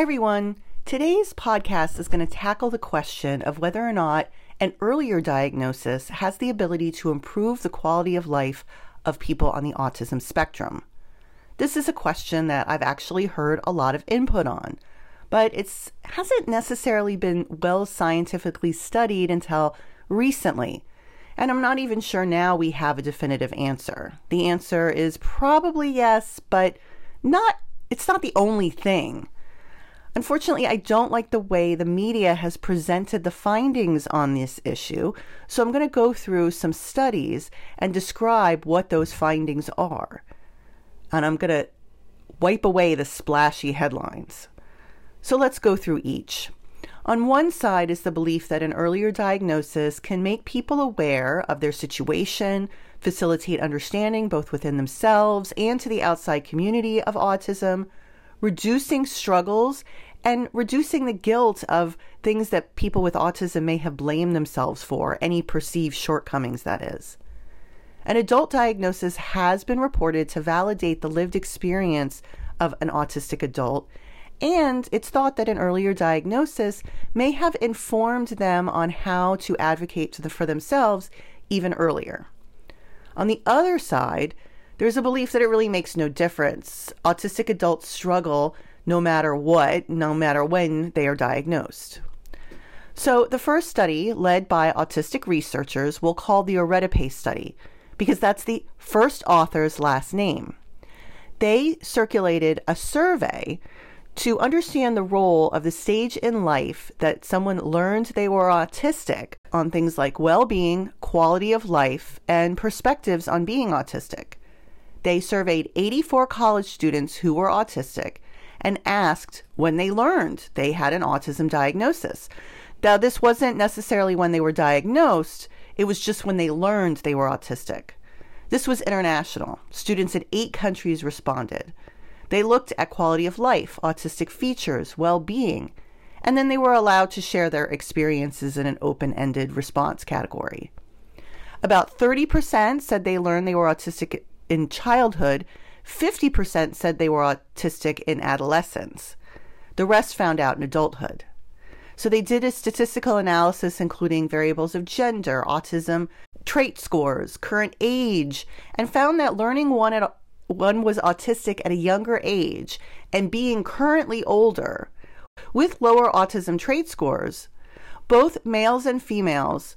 Hi, everyone. Today's podcast is going to tackle the question of whether or not an earlier diagnosis has the ability to improve the quality of life of people on the autism spectrum. This is a question that I've actually heard a lot of input on, but it hasn't necessarily been well scientifically studied until recently. And I'm not even sure now we have a definitive answer. The answer is probably yes, but not it's not the only thing. Unfortunately, I don't like the way the media has presented the findings on this issue, so I'm going to go through some studies and describe what those findings are. And I'm going to wipe away the splashy headlines. So let's go through each. On one side is the belief that an earlier diagnosis can make people aware of their situation, facilitate understanding both within themselves and to the outside community of autism, reducing struggles and reducing the guilt of things that people with autism may have blamed themselves for, any perceived shortcomings, that is. An adult diagnosis has been reported to validate the lived experience of an autistic adult, and it's thought that an earlier diagnosis may have informed them on how to advocate for themselves even earlier. On the other side, there's a belief that it really makes no difference. Autistic adults struggle no matter what, no matter when they are diagnosed. So, the first study, led by autistic researchers, we'll call the Oredipe study because that's the first author's last name. They circulated a survey to understand the role of the stage in life that someone learned they were autistic on things like well being, quality of life, and perspectives on being autistic. They surveyed 84 college students who were autistic and asked when they learned they had an autism diagnosis. Now, this wasn't necessarily when they were diagnosed, it was just when they learned they were autistic. This was international. Students in eight countries responded. They looked at quality of life, autistic features, well being, and then they were allowed to share their experiences in an open ended response category. About 30% said they learned they were autistic in childhood, 50% said they were autistic in adolescence. The rest found out in adulthood. So they did a statistical analysis including variables of gender, autism, trait scores, current age, and found that learning one at one was autistic at a younger age and being currently older with lower autism trait scores, both males and females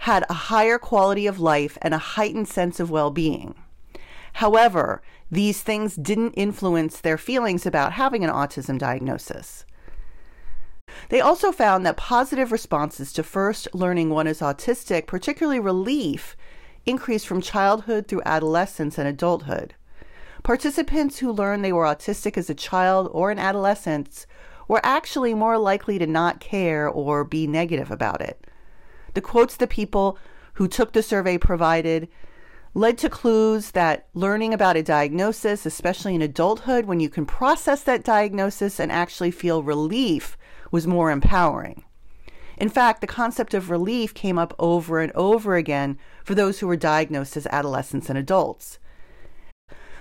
had a higher quality of life and a heightened sense of well-being. However, these things didn't influence their feelings about having an autism diagnosis. They also found that positive responses to first learning one is autistic, particularly relief, increased from childhood through adolescence and adulthood. Participants who learned they were autistic as a child or an adolescent were actually more likely to not care or be negative about it. The quotes the people who took the survey provided led to clues that learning about a diagnosis, especially in adulthood, when you can process that diagnosis and actually feel relief, was more empowering. In fact, the concept of relief came up over and over again for those who were diagnosed as adolescents and adults.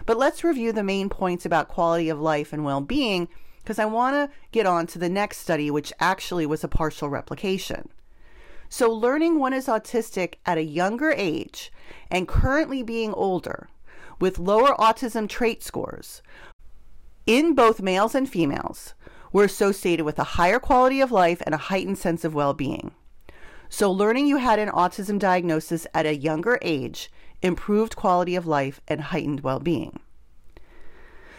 But let's review the main points about quality of life and well being because I want to get on to the next study, which actually was a partial replication. So, learning one is autistic at a younger age and currently being older with lower autism trait scores in both males and females were associated with a higher quality of life and a heightened sense of well being. So, learning you had an autism diagnosis at a younger age improved quality of life and heightened well being.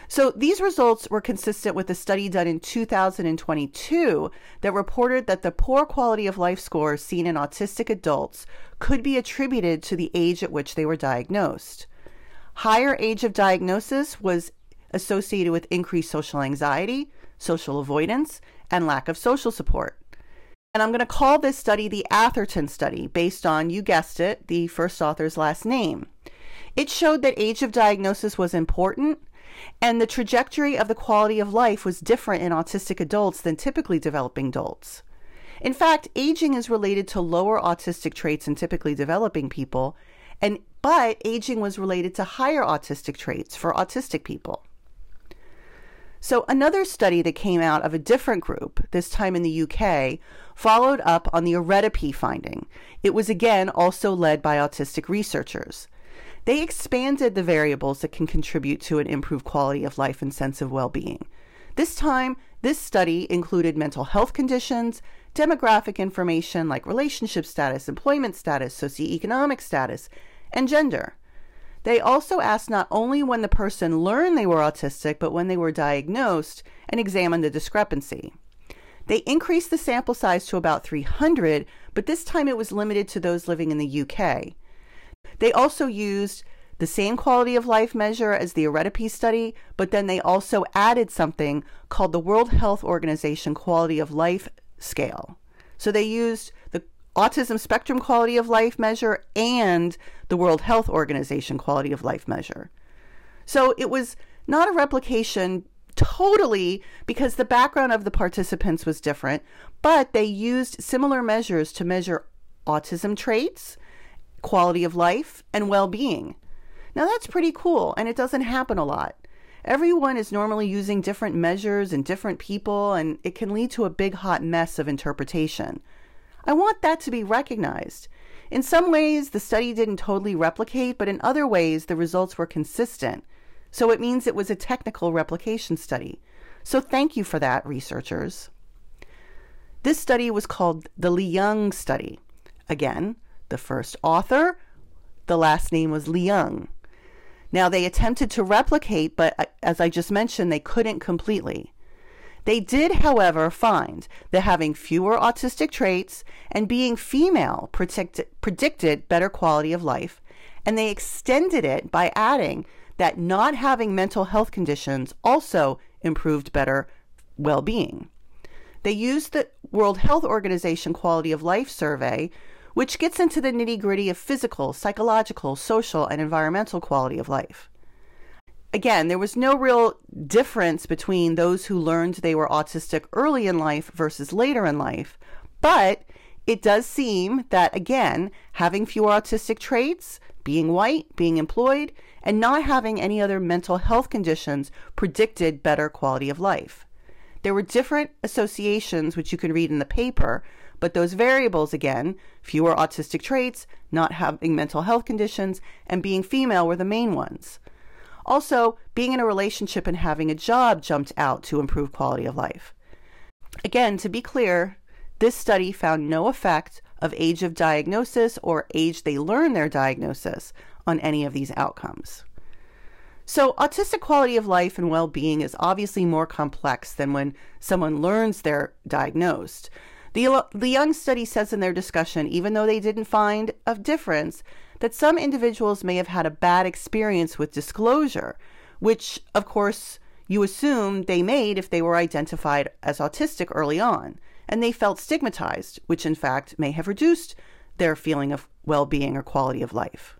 So these results were consistent with a study done in 2022 that reported that the poor quality of life scores seen in autistic adults could be attributed to the age at which they were diagnosed. Higher age of diagnosis was associated with increased social anxiety, social avoidance, and lack of social support. And I'm going to call this study the Atherton study based on, you guessed it, the first author's last name. It showed that age of diagnosis was important and the trajectory of the quality of life was different in autistic adults than typically developing adults. In fact, aging is related to lower autistic traits in typically developing people, and but aging was related to higher autistic traits for autistic people. So, another study that came out of a different group, this time in the UK, followed up on the Oredipe finding. It was again also led by autistic researchers. They expanded the variables that can contribute to an improved quality of life and sense of well being. This time, this study included mental health conditions, demographic information like relationship status, employment status, socioeconomic status, and gender. They also asked not only when the person learned they were autistic, but when they were diagnosed and examined the discrepancy. They increased the sample size to about 300, but this time it was limited to those living in the UK. They also used the same quality of life measure as the Oredipe study, but then they also added something called the World Health Organization Quality of Life Scale. So they used the Autism Spectrum Quality of Life measure and the World Health Organization Quality of Life measure. So it was not a replication totally because the background of the participants was different, but they used similar measures to measure autism traits, quality of life, and well being. Now that's pretty cool, and it doesn't happen a lot. Everyone is normally using different measures and different people, and it can lead to a big hot mess of interpretation. I want that to be recognized. In some ways, the study didn't totally replicate, but in other ways, the results were consistent. So it means it was a technical replication study. So thank you for that, researchers. This study was called the Leung study. Again, the first author, the last name was Liang. Now, they attempted to replicate, but uh, as I just mentioned, they couldn't completely. They did, however, find that having fewer autistic traits and being female predict- predicted better quality of life, and they extended it by adding that not having mental health conditions also improved better well being. They used the World Health Organization Quality of Life Survey which gets into the nitty gritty of physical, psychological, social, and environmental quality of life. Again, there was no real difference between those who learned they were autistic early in life versus later in life, but it does seem that, again, having fewer autistic traits, being white, being employed, and not having any other mental health conditions predicted better quality of life. There were different associations, which you can read in the paper, but those variables, again, fewer autistic traits, not having mental health conditions, and being female were the main ones. Also, being in a relationship and having a job jumped out to improve quality of life. Again, to be clear, this study found no effect of age of diagnosis or age they learn their diagnosis on any of these outcomes. So, autistic quality of life and well being is obviously more complex than when someone learns they're diagnosed. The, the Young study says in their discussion, even though they didn't find a difference, that some individuals may have had a bad experience with disclosure, which, of course, you assume they made if they were identified as autistic early on, and they felt stigmatized, which in fact may have reduced their feeling of well being or quality of life.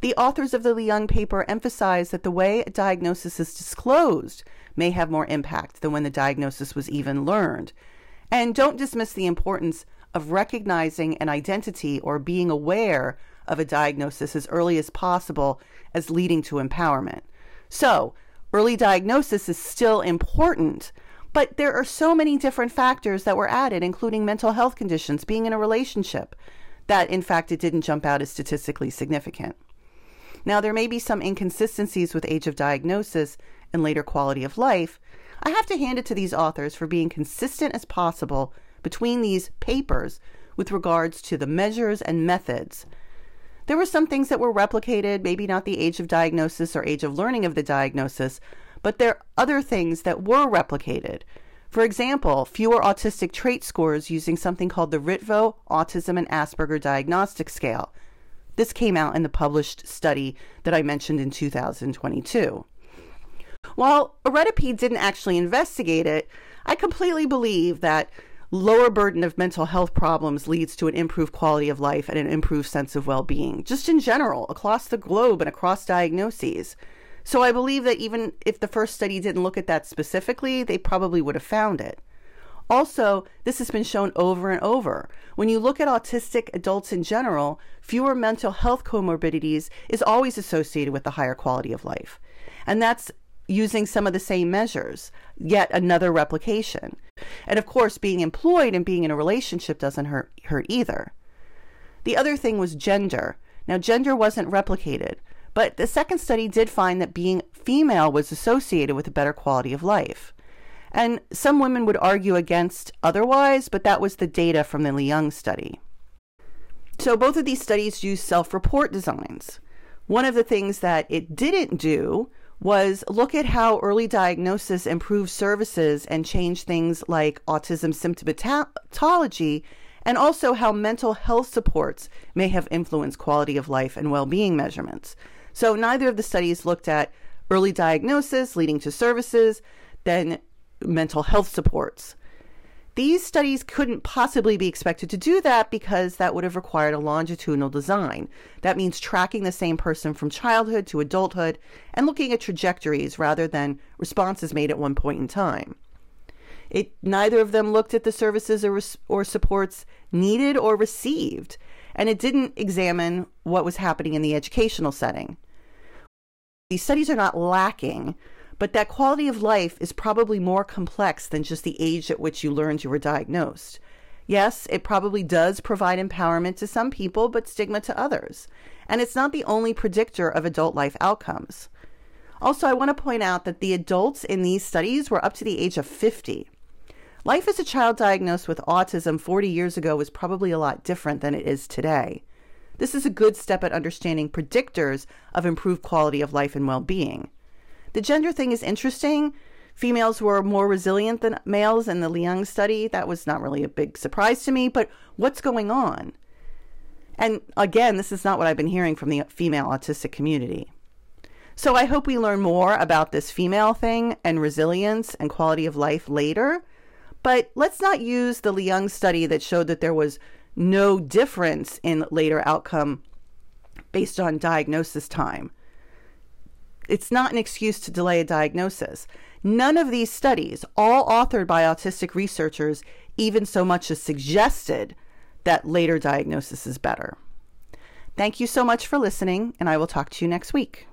The authors of the Leung paper emphasize that the way a diagnosis is disclosed may have more impact than when the diagnosis was even learned, and don't dismiss the importance of recognizing an identity or being aware of a diagnosis as early as possible as leading to empowerment. So, early diagnosis is still important, but there are so many different factors that were added, including mental health conditions, being in a relationship, that in fact it didn't jump out as statistically significant. Now, there may be some inconsistencies with age of diagnosis and later quality of life, I have to hand it to these authors for being consistent as possible between these papers with regards to the measures and methods. There were some things that were replicated, maybe not the age of diagnosis or age of learning of the diagnosis, but there are other things that were replicated. For example, fewer autistic trait scores using something called the Ritvo Autism and Asperger Diagnostic Scale. This came out in the published study that I mentioned in 2022. While Oredipe didn't actually investigate it, I completely believe that lower burden of mental health problems leads to an improved quality of life and an improved sense of well being, just in general, across the globe and across diagnoses. So I believe that even if the first study didn't look at that specifically, they probably would have found it. Also, this has been shown over and over. When you look at autistic adults in general, fewer mental health comorbidities is always associated with a higher quality of life. And that's using some of the same measures, yet another replication. And of course, being employed and being in a relationship doesn't hurt, hurt either. The other thing was gender. Now, gender wasn't replicated, but the second study did find that being female was associated with a better quality of life. And some women would argue against otherwise, but that was the data from the Leung study. So both of these studies use self report designs. One of the things that it didn't do was look at how early diagnosis improved services and changed things like autism symptomatology, and also how mental health supports may have influenced quality of life and well being measurements. So neither of the studies looked at early diagnosis leading to services, then mental health supports. These studies couldn't possibly be expected to do that because that would have required a longitudinal design. That means tracking the same person from childhood to adulthood and looking at trajectories rather than responses made at one point in time. It neither of them looked at the services or, or supports needed or received, and it didn't examine what was happening in the educational setting. These studies are not lacking, but that quality of life is probably more complex than just the age at which you learned you were diagnosed. Yes, it probably does provide empowerment to some people, but stigma to others. And it's not the only predictor of adult life outcomes. Also, I want to point out that the adults in these studies were up to the age of 50. Life as a child diagnosed with autism 40 years ago was probably a lot different than it is today. This is a good step at understanding predictors of improved quality of life and well being. The gender thing is interesting. Females were more resilient than males in the Liang study. That was not really a big surprise to me, but what's going on? And again, this is not what I've been hearing from the female autistic community. So I hope we learn more about this female thing and resilience and quality of life later. But let's not use the Liang study that showed that there was no difference in later outcome based on diagnosis time it's not an excuse to delay a diagnosis. None of these studies, all authored by autistic researchers, even so much as suggested that later diagnosis is better. Thank you so much for listening, and I will talk to you next week.